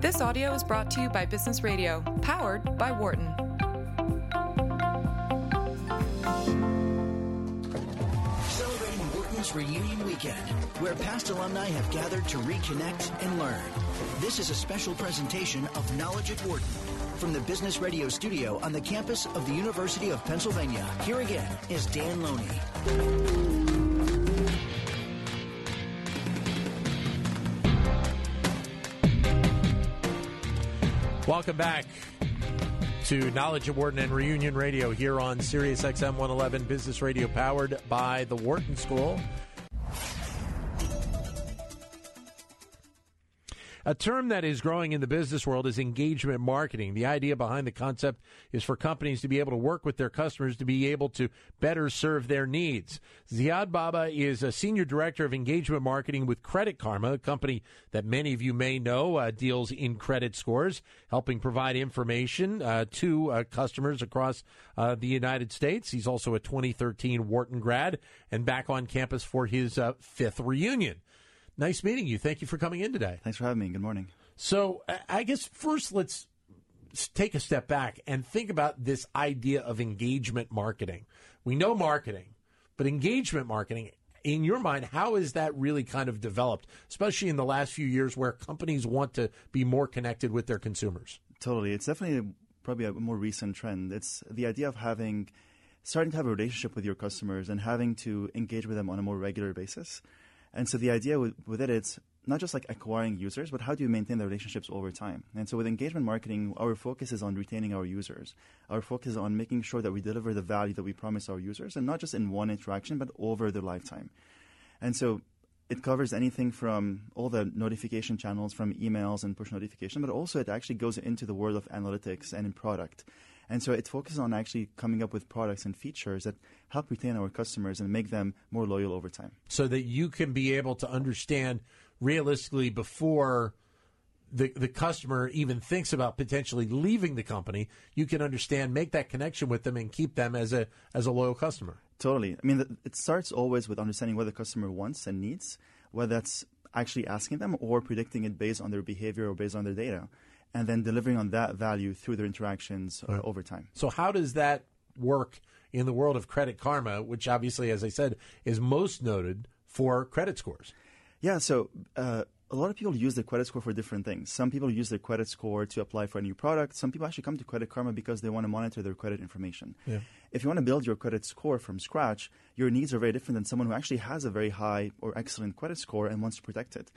This audio is brought to you by Business Radio, powered by Wharton. Celebrating Wharton's Reunion Weekend, where past alumni have gathered to reconnect and learn. This is a special presentation of Knowledge at Wharton. From the Business Radio studio on the campus of the University of Pennsylvania, here again is Dan Loney. Welcome back to Knowledge at Wharton and Reunion Radio here on Sirius XM 111 Business Radio powered by the Wharton School. A term that is growing in the business world is engagement marketing. The idea behind the concept is for companies to be able to work with their customers to be able to better serve their needs. Ziad Baba is a senior director of engagement marketing with Credit Karma, a company that many of you may know uh, deals in credit scores, helping provide information uh, to uh, customers across uh, the United States. He's also a 2013 Wharton grad and back on campus for his uh, fifth reunion. Nice meeting you. Thank you for coming in today. Thanks for having me. Good morning. So, I guess first let's take a step back and think about this idea of engagement marketing. We know marketing, but engagement marketing, in your mind, how is that really kind of developed, especially in the last few years where companies want to be more connected with their consumers? Totally. It's definitely probably a more recent trend. It's the idea of having, starting to have a relationship with your customers and having to engage with them on a more regular basis. And so the idea with, with it, it's not just like acquiring users, but how do you maintain the relationships over time? And so with engagement marketing, our focus is on retaining our users. Our focus is on making sure that we deliver the value that we promise our users, and not just in one interaction, but over their lifetime. And so it covers anything from all the notification channels, from emails and push notification, but also it actually goes into the world of analytics and in product. And so it focuses on actually coming up with products and features that help retain our customers and make them more loyal over time. So that you can be able to understand realistically before the the customer even thinks about potentially leaving the company, you can understand, make that connection with them, and keep them as a as a loyal customer. Totally. I mean, it starts always with understanding what the customer wants and needs, whether that's actually asking them or predicting it based on their behavior or based on their data, and then delivering on that value through their interactions uh, right. over time. So, how does that work in the world of Credit Karma, which obviously, as I said, is most noted for credit scores? Yeah, so uh, a lot of people use their credit score for different things. Some people use their credit score to apply for a new product. Some people actually come to Credit Karma because they want to monitor their credit information. Yeah. If you want to build your credit score from scratch, your needs are very different than someone who actually has a very high or excellent credit score and wants to protect it.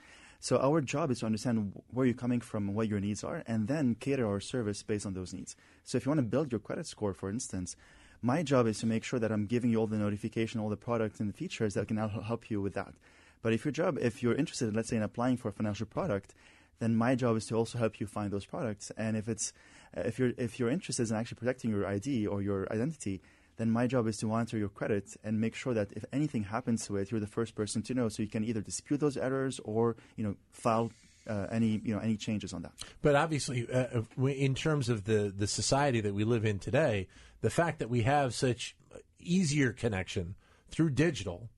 So our job is to understand where you're coming from, what your needs are, and then cater our service based on those needs. So if you want to build your credit score, for instance, my job is to make sure that I'm giving you all the notification, all the products and the features that can help you with that. But if your job, if you're interested, let's say, in applying for a financial product, then my job is to also help you find those products. And if it's if you're if you're interested in actually protecting your ID or your identity, then my job is to monitor your credit and make sure that if anything happens to it, you're the first person to know, so you can either dispute those errors or you know file uh, any you know any changes on that. But obviously, uh, in terms of the the society that we live in today, the fact that we have such easier connection through digital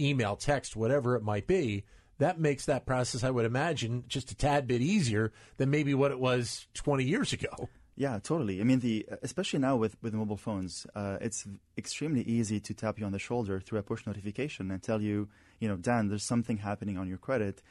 email, text, whatever it might be, that makes that process, I would imagine, just a tad bit easier than maybe what it was 20 years ago. Yeah, totally. I mean, the especially now with with mobile phones, uh, it's extremely easy to tap you on the shoulder through a push notification and tell you, you know, Dan, there's something happening on your credit,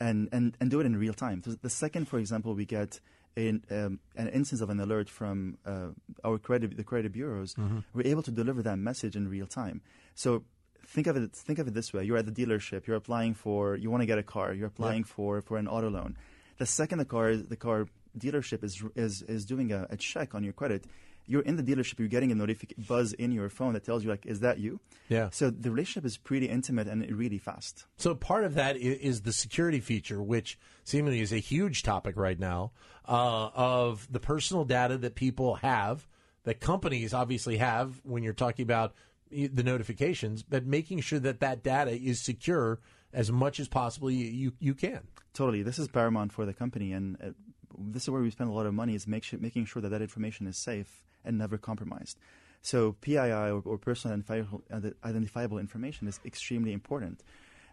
and and and do it in real time. So the second, for example, we get in, um, an instance of an alert from uh, our credit the credit bureaus, mm-hmm. we're able to deliver that message in real time. So think of it think of it this way: you're at the dealership, you're applying for, you want to get a car, you're applying yeah. for for an auto loan. The second the car the car dealership is is is doing a, a check on your credit, you're in the dealership, you're getting a notification buzz in your phone that tells you like, is that you? Yeah. So the relationship is pretty intimate and really fast. So part of that is the security feature, which seemingly is a huge topic right now, uh, of the personal data that people have, that companies obviously have when you're talking about the notifications, but making sure that that data is secure as much as possible you, you, you can. Totally. This is paramount for the company. And uh, this is where we spend a lot of money is make sure, making sure that that information is safe and never compromised. So PII or, or personal identifiable, identifiable information is extremely important.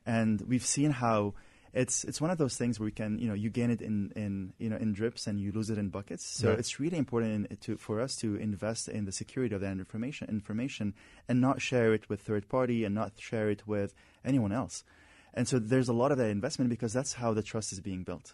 And we've seen how it's it's one of those things where you can you know you gain it in, in you know in drips and you lose it in buckets. So Right. it's really important in, to for us to invest in the security of that information information and not share it with third party and not share it with anyone else. And so there's a lot of that investment because that's how the trust is being built.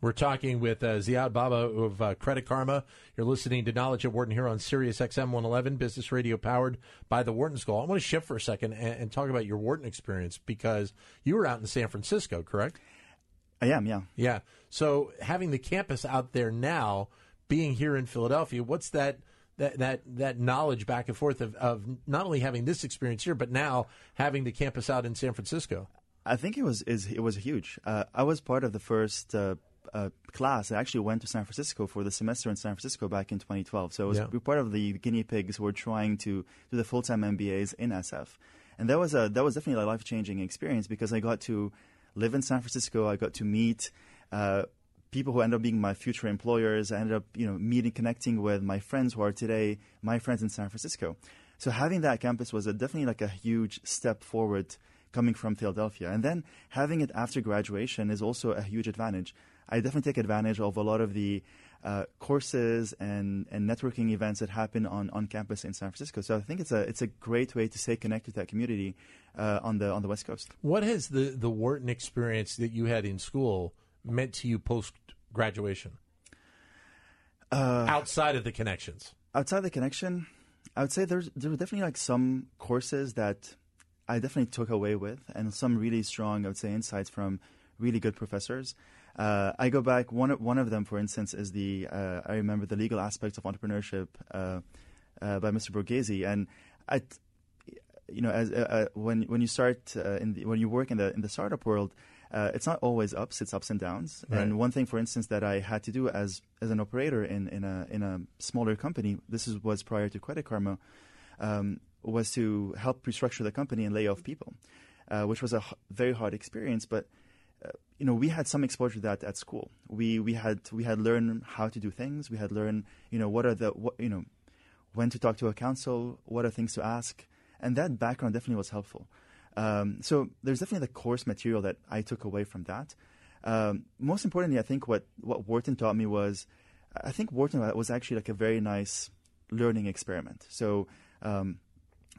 We're talking with uh, Ziad Baba of uh, Credit Karma. You're listening to Knowledge at Wharton here on Sirius XM 111, business radio powered by the Wharton School. I want to shift for a second and, and talk about your Wharton experience because you were out in San Francisco, correct? I am, yeah. Yeah. So having the campus out there now, being here in Philadelphia, what's that? That, that that knowledge back and forth of, of not only having this experience here, but now having the campus out in San Francisco. I think it was is it was huge. Uh, I was part of the first uh, uh, class. I actually went to San Francisco for the semester in San Francisco back in 2012. So I was Yeah. we were part of the guinea pigs who were trying to do the full time MBAs in SF, and that was a that was definitely a life changing experience because I got to live in San Francisco. I got to meet. Uh, People who ended up being my future employers, I ended up, you know, meeting, connecting with my friends who are today my friends in San Francisco. So having that campus was a, definitely like a huge step forward coming from Philadelphia. And then having it after graduation is also a huge advantage. I definitely take advantage of a lot of the uh, courses and, and networking events that happen on, on campus in San Francisco. So I think it's a it's a great way to stay connected to that community uh, on the on the West Coast. What has the, the Wharton experience that you had in school meant to you post graduation? Outside of the connections. outside the connection, I would say there's there were definitely like some courses that I definitely took away with, and some really strong, I would say, insights from really good professors. Uh, I go back one of- one of them, for instance, is the uh, I remember the legal aspects of entrepreneurship uh, uh, by Mr. Borghese, and I, you know, as uh, uh, when when you start uh, in the, when you work in the in the startup world, uh, it's not always ups; it's ups and downs. Right. And one thing, for instance, that I had to do as as an operator in, in a in a smaller company, this is, was prior to Credit Karma, um, was to help restructure the company and lay off people, uh, which was a h- very hard experience. But you know, we had some exposure to that at school. We we had we had learned how to do things. We had learned you know what are the what you know when to talk to a counsel, what are things to ask, and that background definitely was helpful. Um, so there's definitely the course material that I took away from that. Um, most importantly, I think what what Wharton taught me was, I think Wharton was actually like a very nice learning experiment. So um,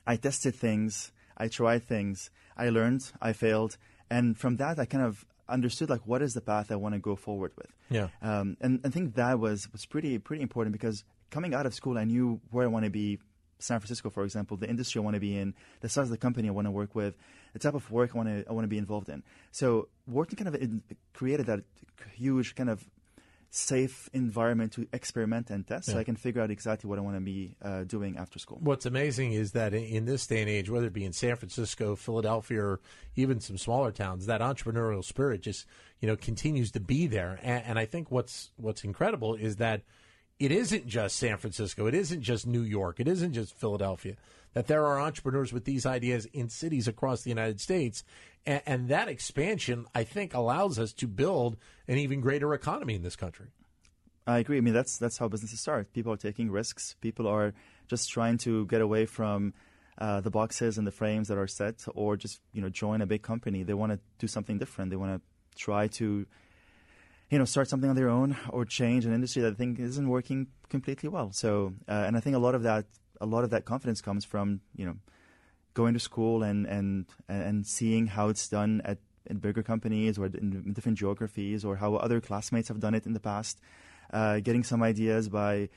I tested things, I tried things, I learned, I failed, and from that I kind of understood like what is the path I want to go forward with. Yeah. Um, and I think that was was pretty pretty important because coming out of school, I knew where I want to be. San Francisco, for example, the industry I want to be in, the size of the company I want to work with, the type of work I want to I want to be involved in. So Wharton kind of created that huge kind of safe environment to experiment and test, so I can figure out exactly what I want to be uh, doing after school. What's amazing is that in- in this day and age, whether it be in San Francisco, Philadelphia, or even some smaller towns, that entrepreneurial spirit just you know continues to be there. And, and I think what's what's incredible is that it isn't just San Francisco, it isn't just New York, it isn't just Philadelphia. That there are entrepreneurs with these ideas in cities across the United States, and, and that expansion, I think, allows us to build an even greater economy in this country. I agree. I mean, that's that's how businesses start. People are taking risks. People are just trying to get away from uh, the boxes and the frames that are set, or just you know join a big company. They want to do something different. They want to try to you know start something on their own or change an industry that I think isn't working completely well. So, uh, and I think a lot of that a lot of that confidence comes from you know going to school and and and seeing how it's done at in bigger companies or in different geographies or how other classmates have done it in the past uh, getting some ideas by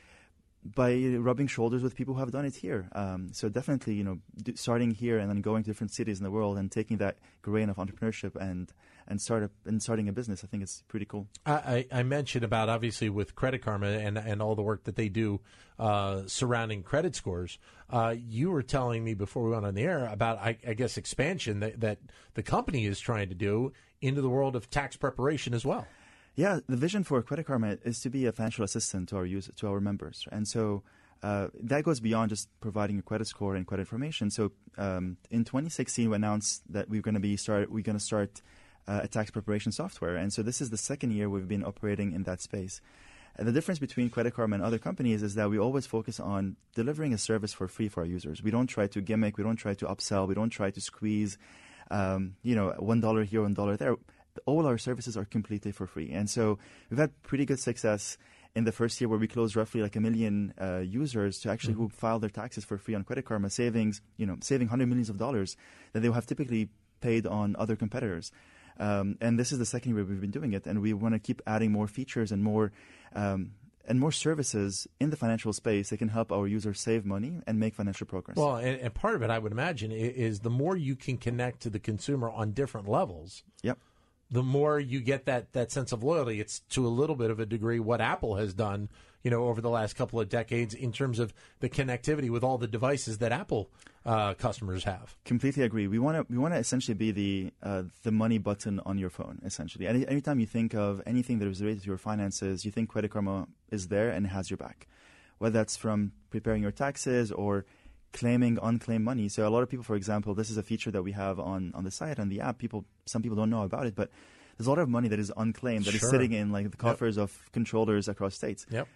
by rubbing shoulders with people who have done it here. Um, so definitely, you know, starting here and then going to different cities in the world and taking that grain of entrepreneurship and and start a, and starting a business, I think it's pretty cool. I, I mentioned about obviously with Credit Karma and and all the work that they do uh, surrounding credit scores. Uh, you were telling me before we went on the air about I, I guess expansion that, that the company is trying to do into the world of tax preparation as well. Yeah, the vision for Credit Karma is to be a financial assistant to our user, to our members, and so uh, that goes beyond just providing a credit score and credit information. So um, in 2016, we announced that we're going to be start we're going to start uh, a tax preparation software, and so this is the second year we've been operating in that space. And the difference between Credit Karma and other companies is that we always focus on delivering a service for free for our users. We don't try to gimmick, we don't try to upsell, we don't try to squeeze, um, you know, one dollar here, one dollar there. all our services are completely for free. And so we've had pretty good success in the first year where we closed roughly like a million uh, users to actually mm-hmm. who file their taxes for free on Credit Karma, savings, you know, saving hundred millions of dollars that they would have typically paid on other competitors. Um, and this is the second year we've been doing it, and we want to keep adding more features and more um, and more services in the financial space that can help our users save money and make financial progress. Well, and, and part of it, I would imagine, is the more you can connect to the consumer on different levels. Yep the more you get that that sense of loyalty. It's to a little bit of a degree what Apple has done, you know, over the last couple of decades in terms of the connectivity with all the devices that Apple uh, customers have. Completely agree. We want to we want to essentially be the uh, the money button on your phone. Essentially, Any, anytime you think of anything that is related to your finances, you think Credit Karma is there and has your back. Whether that's from preparing your taxes or claiming unclaimed money. So a lot of people, for example, this is a feature that we have on, on the site on the app. People, some people don't know about it, but there's a lot of money that is unclaimed that sure. is sitting in like the coffers yep. of controllers across states. Yep.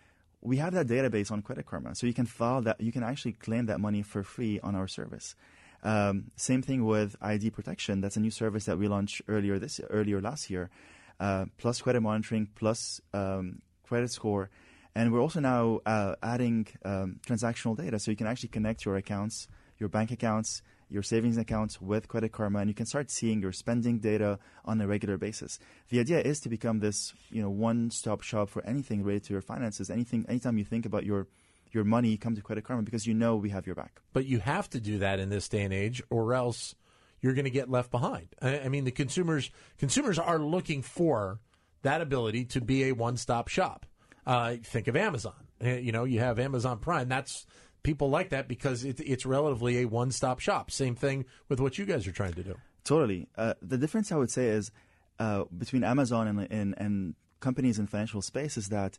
We have that database on Credit Karma, so you can file that. You can actually claim that money for free on our service. Um, same thing with ID protection. That's a new service that we launched earlier this earlier last year. Uh, plus credit monitoring, plus um, credit score and we're also now uh, adding um, transactional data, so you can actually connect your accounts, your bank accounts, your savings accounts with Credit Karma, and you can start seeing your spending data on a regular basis. The idea is to become this, you know, one-stop shop for anything related to your finances. Anything, anytime you think about your your money, come to Credit Karma because you know we have your back. But you have to do that in this day and age, or else you're going to get left behind. I, I mean, the consumers consumers are looking for that ability to be a one-stop shop. Uh, think of Amazon. Uh, you know, you have Amazon Prime. That's people like that because it, it's relatively a one-stop shop. Same thing with what you guys are trying to do. Totally. Uh, the difference I would say is uh, between Amazon and, and, and companies in financial space is that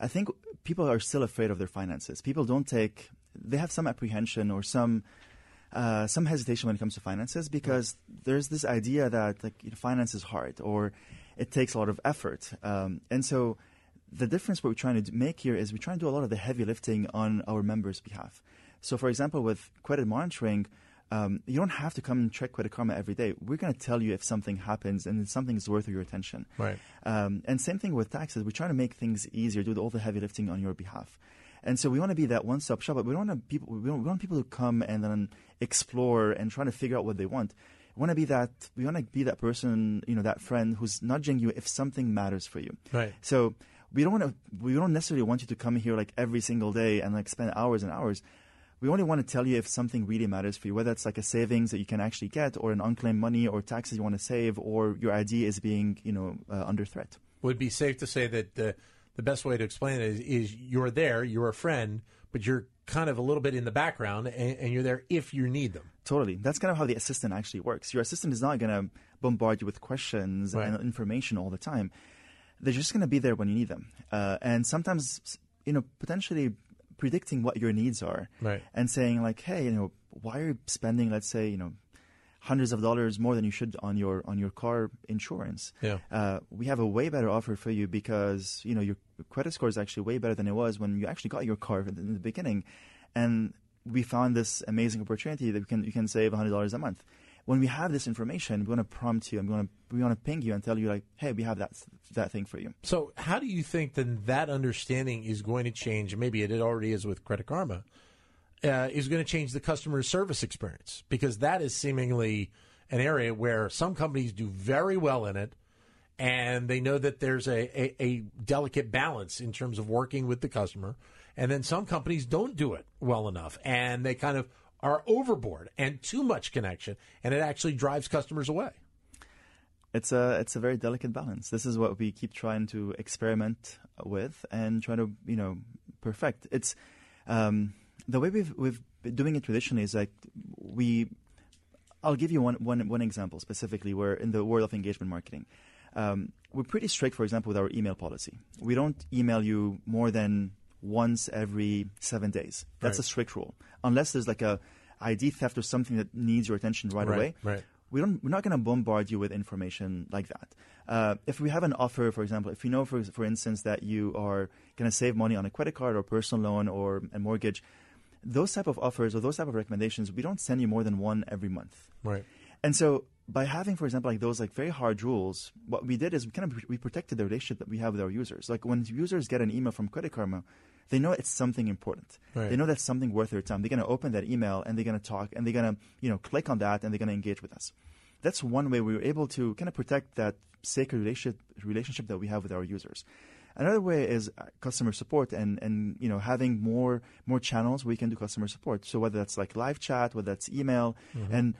I think people are still afraid of their finances. People don't take. They have some apprehension or some. Uh, some hesitation when it comes to finances because there's this idea that like you know, finance is hard or it takes a lot of effort, um, and so the difference what we're trying to make here is we're trying to do a lot of the heavy lifting on our members' behalf. So, for example, with credit monitoring, um, you don't have to come and check Credit Karma every day. We're going to tell you if something happens and something is worth your attention. Right. Um, and same thing with taxes. We're trying to make things easier, do all the heavy lifting on your behalf. And so we want to be that one-stop shop, but we don't want people. We, don't, we want people to come and then explore and try to figure out what they want. We want to be that. We want to be that person, you know, that friend who's nudging you if something matters for you. Right. So we don't want to, we don't necessarily want you to come here like every single day and like spend hours and hours. We only want to tell you if something really matters for you, whether it's like a savings that you can actually get, or an unclaimed money, or taxes you want to save, or your ID is being, you know, uh, under threat. Would be safe to say that the the best way to explain it is, is you're there, you're a friend, but you're kind of a little bit in the background, and, and you're there if you need them. Totally. That's kind of how the assistant actually works. Your assistant is not going to bombard you with questions right. and information all the time they're just going to be there when you need them. Uh, and sometimes, you know, potentially predicting what your needs are right. and saying like, hey, you know, why are you spending, let's say, you know, hundreds of dollars more than you should on your on your car insurance. Yeah. Uh, we have a way better offer for you because you know your credit score is actually way better than it was when you actually got your car in the beginning, and we found this amazing opportunity that you can you can save hundred dollars a month when we have this information, we want to prompt you and we want to we want to ping you and tell you like, hey, we have that that thing for you. So, how do you think then that understanding is going to change? Maybe it already is with Credit Karma. Uh, is going to change the customer service experience because that is seemingly an area where some companies do very well in it, and they know that there's a, a, a delicate balance in terms of working with the customer, and then some companies don't do it well enough, and they kind of are overboard and too much connection, and it actually drives customers away. It's a it's a very delicate balance. This is what we keep trying to experiment with and try to you know perfect. It's um, the way we've we've been doing it traditionally is like we. I'll give you one, one, one example specifically where in the world of engagement marketing, um, we're pretty strict, for example, with our email policy. We don't email you more than once every seven days. That's right. a strict rule. Unless there's like a ID theft or something that needs your attention right, right away. Right. We don't, we're not going to bombard you with information like that. Uh, if we have an offer, for example, if you know, for, for instance, that you are going to save money on a credit card or personal loan or a mortgage, those type of offers or those type of recommendations, we don't send you more than one every month. Right. And so by having, for example, like those like very hard rules, what we did is we kind of we protected the relationship that we have with our users. Like when users get an email from Credit Karma, they know it's something important. Right. They know that's something worth their time. They're going to open that email and they're going to talk and they're going to you know click on that and they're going to engage with us. That's one way we were able to kind of protect that sacred relationship relationship that we have with our users. Another way is uh, customer support and, and you know having more more channels where we can do customer support. So whether that's like live chat, whether that's email, and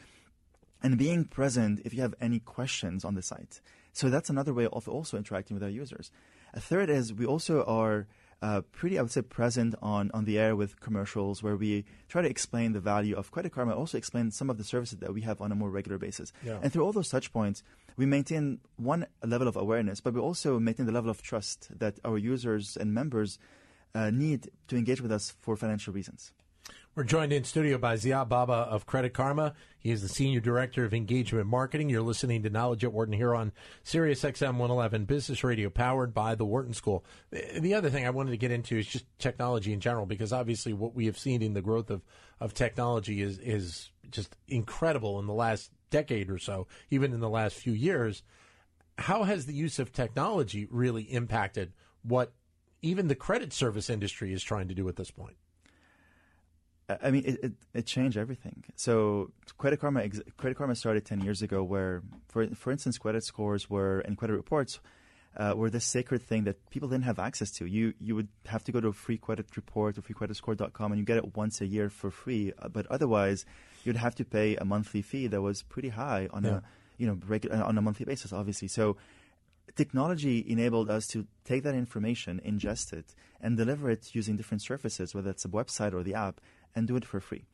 and being present if you have any questions on the site. So that's another way of also interacting with our users. A third is we also are uh, pretty, I would say, present on, on the air with commercials where we try to explain the value of Credit Karma, also explain some of the services that we have on a more regular basis. Yeah. And through all those touch points, we maintain one level of awareness, but we also maintain the level of trust that our users and members uh, need to engage with us for financial reasons. We're joined in studio by Ziad Baba of Credit Karma. He is the Senior Director of Engagement Marketing. You're listening to Knowledge at Wharton here on Sirius XM 111 Business Radio, powered by the Wharton School. The the other thing I wanted to get into is just technology in general, because obviously what we have seen in the growth of, of technology is, is just incredible in the last decade or so, even in the last few years. How has the use of technology really impacted what even the credit service industry is trying to do at this point? I mean, it, it, it changed everything. So Credit Karma, ex- Credit Karma started 10 years ago where, for, for instance, credit scores were, and credit reports uh, were this sacred thing that people didn't have access to. You, you would have to go to a free credit report or freecreditscore.com and you get it once a year for free. Uh, But otherwise, you'd have to pay a monthly fee that was pretty high on Yeah. a, you know, regular, on a monthly basis, obviously. So technology enabled us to take that information, ingest it, and deliver it using different surfaces, whether it's a website or the app, and do it for free.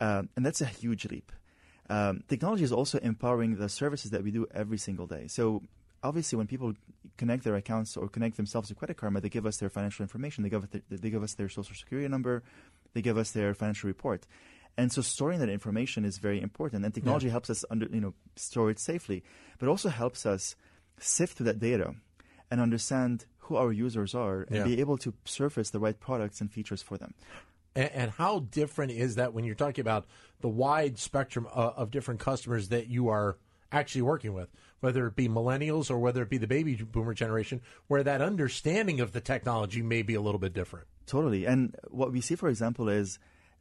Um, and that's a huge leap. Um, technology is also empowering the services that we do every single day. So obviously, when people connect their accounts or connect themselves to Credit Karma, they give us their financial information. They give, us their, they give us their social security number. They give us their financial report. And so storing that information is very important. And technology helps us under, you know, store it safely, but also helps us sift through that data and understand who our users are and Yeah. be able to surface the right products and features for them. And, and how different is that when you're talking about the wide spectrum of, of different customers that you are actually working with, whether it be millennials or whether it be the baby boomer generation, where that understanding of the technology may be a little bit different? Totally. And what we see, for example, is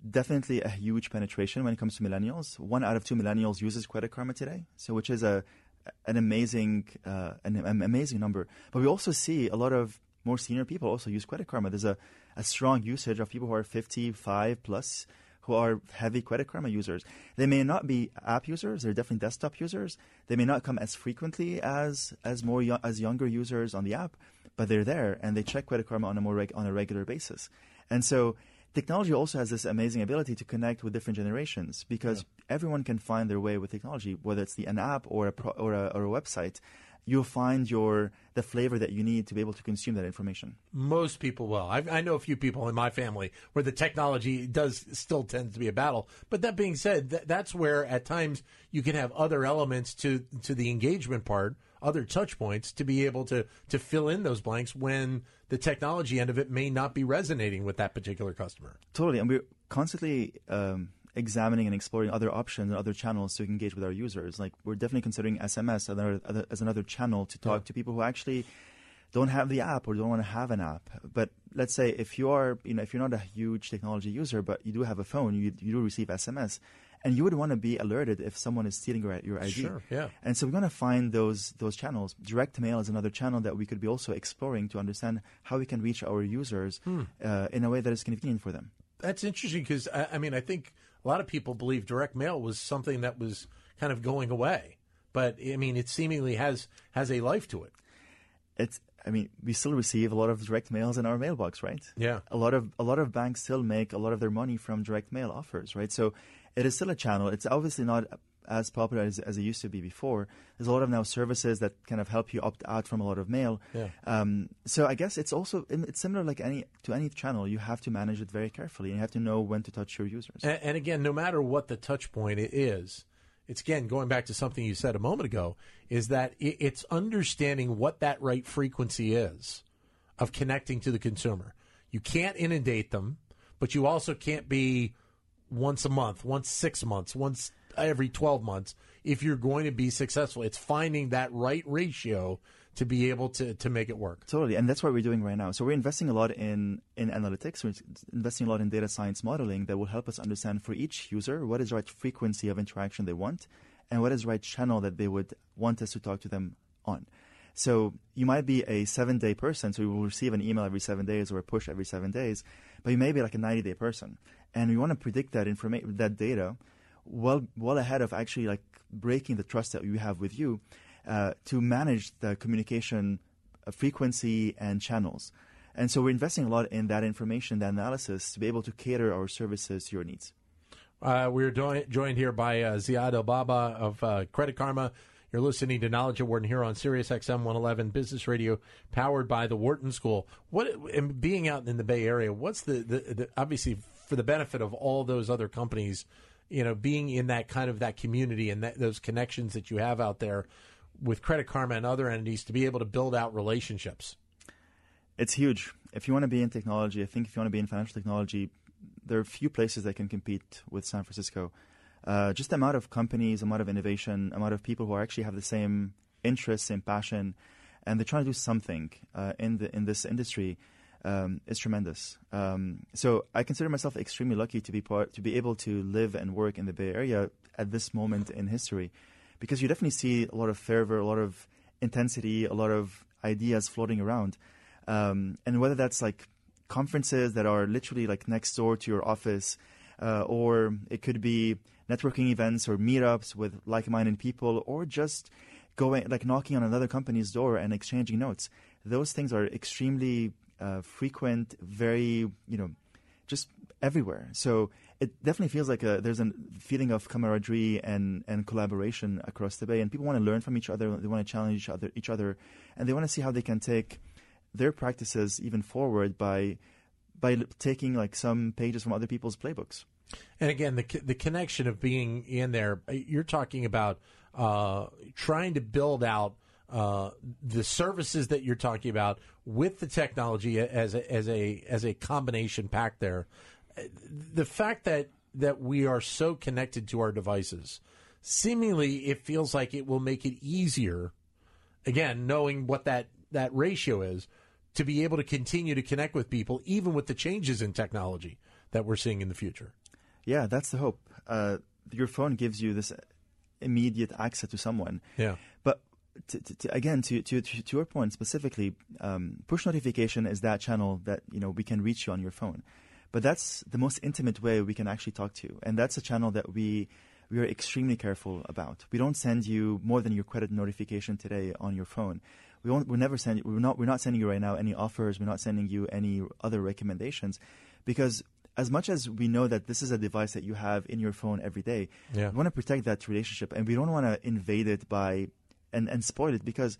definitely a huge penetration when it comes to millennials. One out of two millennials uses Credit Karma today, so which is a an amazing uh, an, an amazing number. But we also see a lot of more senior people also use Credit Karma. There's a, a strong usage of people who are 55 plus who are heavy Credit Karma users. They may not be app users; they're definitely desktop users. They may not come as frequently as as more yo- as younger users on the app, but they're there and they check Credit Karma on a more reg- on a regular basis. And so, technology also has this amazing ability to connect with different generations because everyone can find their way with technology, whether it's the an app or a pro- or a, or a website. You'll find your the flavor that you need to be able to consume that information. Most people will. I, I know a few people in my family where the technology does still tends to be a battle. But that being said, th- that's where at times you can have other elements to to the engagement part, other touch points to be able to to fill in those blanks when the technology end of it may not be resonating with that particular customer. Totally, and we're constantly um, examining and exploring other options and other channels to engage with our users. Like we're definitely considering SMS as another, as another channel to talk Yeah. to people who actually don't have the app or don't want to have an app. But let's say if you are, you know, if you're not a huge technology user, but you do have a phone, you, you do receive SMS, and you would want to be alerted if someone is stealing your, your ID. Sure, yeah. And so we're going to find those those channels. Direct mail is another channel that we could be also exploring to understand how we can reach our users Hmm. uh, in a way that is convenient for them. That's interesting because I, I mean I think a lot of people believe direct mail was something that was kind of going away, but I mean it seemingly has has a life to it. it's I mean, we still receive a lot of direct mails in our mailbox, right? Yeah. A lot of a lot of banks still make a lot of their money from direct mail offers, right? So it is still a channel. It's obviously not as popular as, as it used to be before. There's a lot of now services that kind of help you opt out from a lot of mail. Yeah. Um, so I guess it's also it's similar like any to any channel. You have to manage it very carefully, and you have to know when to touch your users. And, and again, no matter what the touch point it is, it's again going back to something you said a moment ago, is that it, it's understanding what that right frequency is of connecting to the consumer. You can't inundate them, but you also can't be once a month, once six months, once every 12 months if you're going to be successful. It's finding that right ratio to be able to, to make it work. Totally, and that's what we're doing right now. So we're investing a lot in in analytics. We're investing a lot in data science modeling that will help us understand for each user what is the right frequency of interaction they want, and what is the right channel that they would want us to talk to them on. So you might be a seven day person, so you will receive an email every seven days or a push every seven days, but you may be like a 90 day person. And we want to predict that information, that data, well, well ahead of actually like breaking the trust that we have with you uh, to manage the communication uh, frequency and channels. And so we're investing a lot in that information, that analysis, to be able to cater our services to your needs. Uh, we're do- joined here by uh, Ziad Elbaba of uh, Credit Karma. You're listening to Knowledge at Wharton here on Sirius XM 111 Business Radio, powered by the Wharton School. What and being out in the Bay Area, what's the, the, the obviously for the benefit of all those other companies, you know, being in that kind of that community and that, those connections that you have out there with Credit Karma and other entities to be able to build out relationships. It's huge. If you want to be in technology, I think if you want to be in financial technology, there are few places that can compete with San Francisco uh, just the amount of companies, amount of innovation, amount of people who actually have the same interests, same passion, and they're trying to do something uh, in the in this industry um, is tremendous. Um, so I consider myself extremely lucky to be part to be able to live and work in the Bay Area at this moment in history, because you definitely see a lot of fervor, a lot of intensity, a lot of ideas floating around, um, and whether that's like conferences that are literally like next door to your office, uh, or it could be networking events or meetups with like-minded people, or just going like knocking on another company's door and exchanging notes. Those things are extremely uh, frequent, very you know, just everywhere. So it definitely feels like a, there's a feeling of camaraderie and, and collaboration across the bay, and people want to learn from each other. They want to challenge each other, each other, and they want to see how they can take their practices even forward by by taking like some pages from other people's playbooks. And again, the the connection of being in there, you're talking about uh, trying to build out uh, the services that you're talking about with the technology as a, as a as a combination pack. There, the fact that that we are so connected to our devices, seemingly it feels like it will make it easier. Again, knowing what that that ratio is, to be able to continue to connect with people, even with the changes in technology that we're seeing in the future. Yeah, that's the hope. Uh, your phone gives you this immediate access to someone. Yeah. But to, to, again, to, to, to your point specifically, um, push notification is that channel that you know we can reach you on your phone. But that's the most intimate way we can actually talk to you, and that's a channel that we we are extremely careful about. We don't send you more than your credit notification today on your phone. We won't. We never send. We're not. We're not sending you right now any offers. We're not sending you any other recommendations, because as much as we know that this is a device that you have in your phone every day, yeah. we want to protect that relationship and we don't want to invade it by and, and spoil it because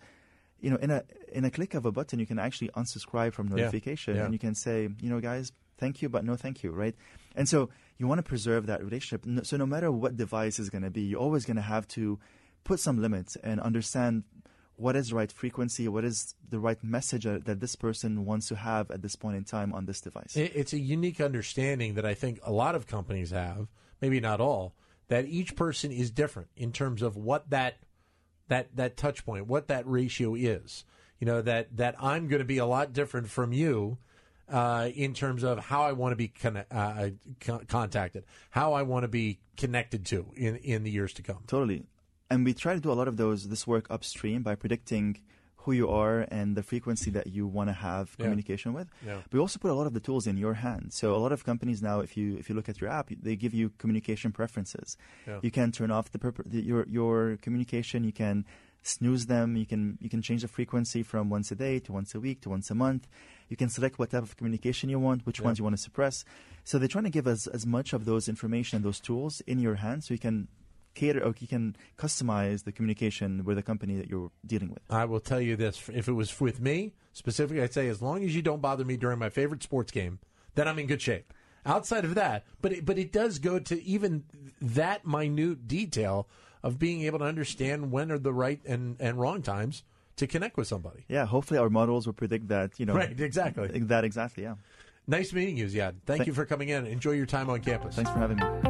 you know in a in a click of a button you can actually unsubscribe from notification yeah. Yeah. and you can say you know guys thank you but no thank you right and so you want to preserve that relationship so no matter what device is going to be you're always going to have to put some limits and understand what is the right frequency, what is the right message that this person wants to have at this point in time on this device. It's a unique understanding that I think a lot of companies have, maybe not all, that each person is different in terms of what that that that touch point, what that ratio is. You know that that I'm going to be a lot different from you. Uh, in terms of how I want to be con- uh, con- contacted, how I want to be connected to in, in the years to come. Totally and we try to do a lot of those this work upstream by predicting who you are and the frequency that you want to have Yeah. communication with. Yeah. We also put a lot of the tools in your hand. So a lot of companies now, if you if you look at your app, they give you communication preferences. Yeah. You can turn off the, the your your communication. You can snooze them. You can you can change the frequency from once a day to once a week to once a month. You can select what type of communication you want, which ones you want to suppress. So they're trying to give us as much of those information and those tools in your hand, so you can cater or you can customize the communication with the company that you're dealing with. I will tell you this: if it was with me specifically, I'd say as long as you don't bother me during my favorite sports game, then I'm in good shape. Outside of that, but it, but it does go to even that minute detail of being able to understand when are the right and, and wrong times to connect with somebody. Yeah, hopefully our models will predict that. You know, Right, exactly. That exactly. Yeah. Nice meeting you, Ziad. Thank Thank- you for coming in. Enjoy your time on campus. Thanks for having me.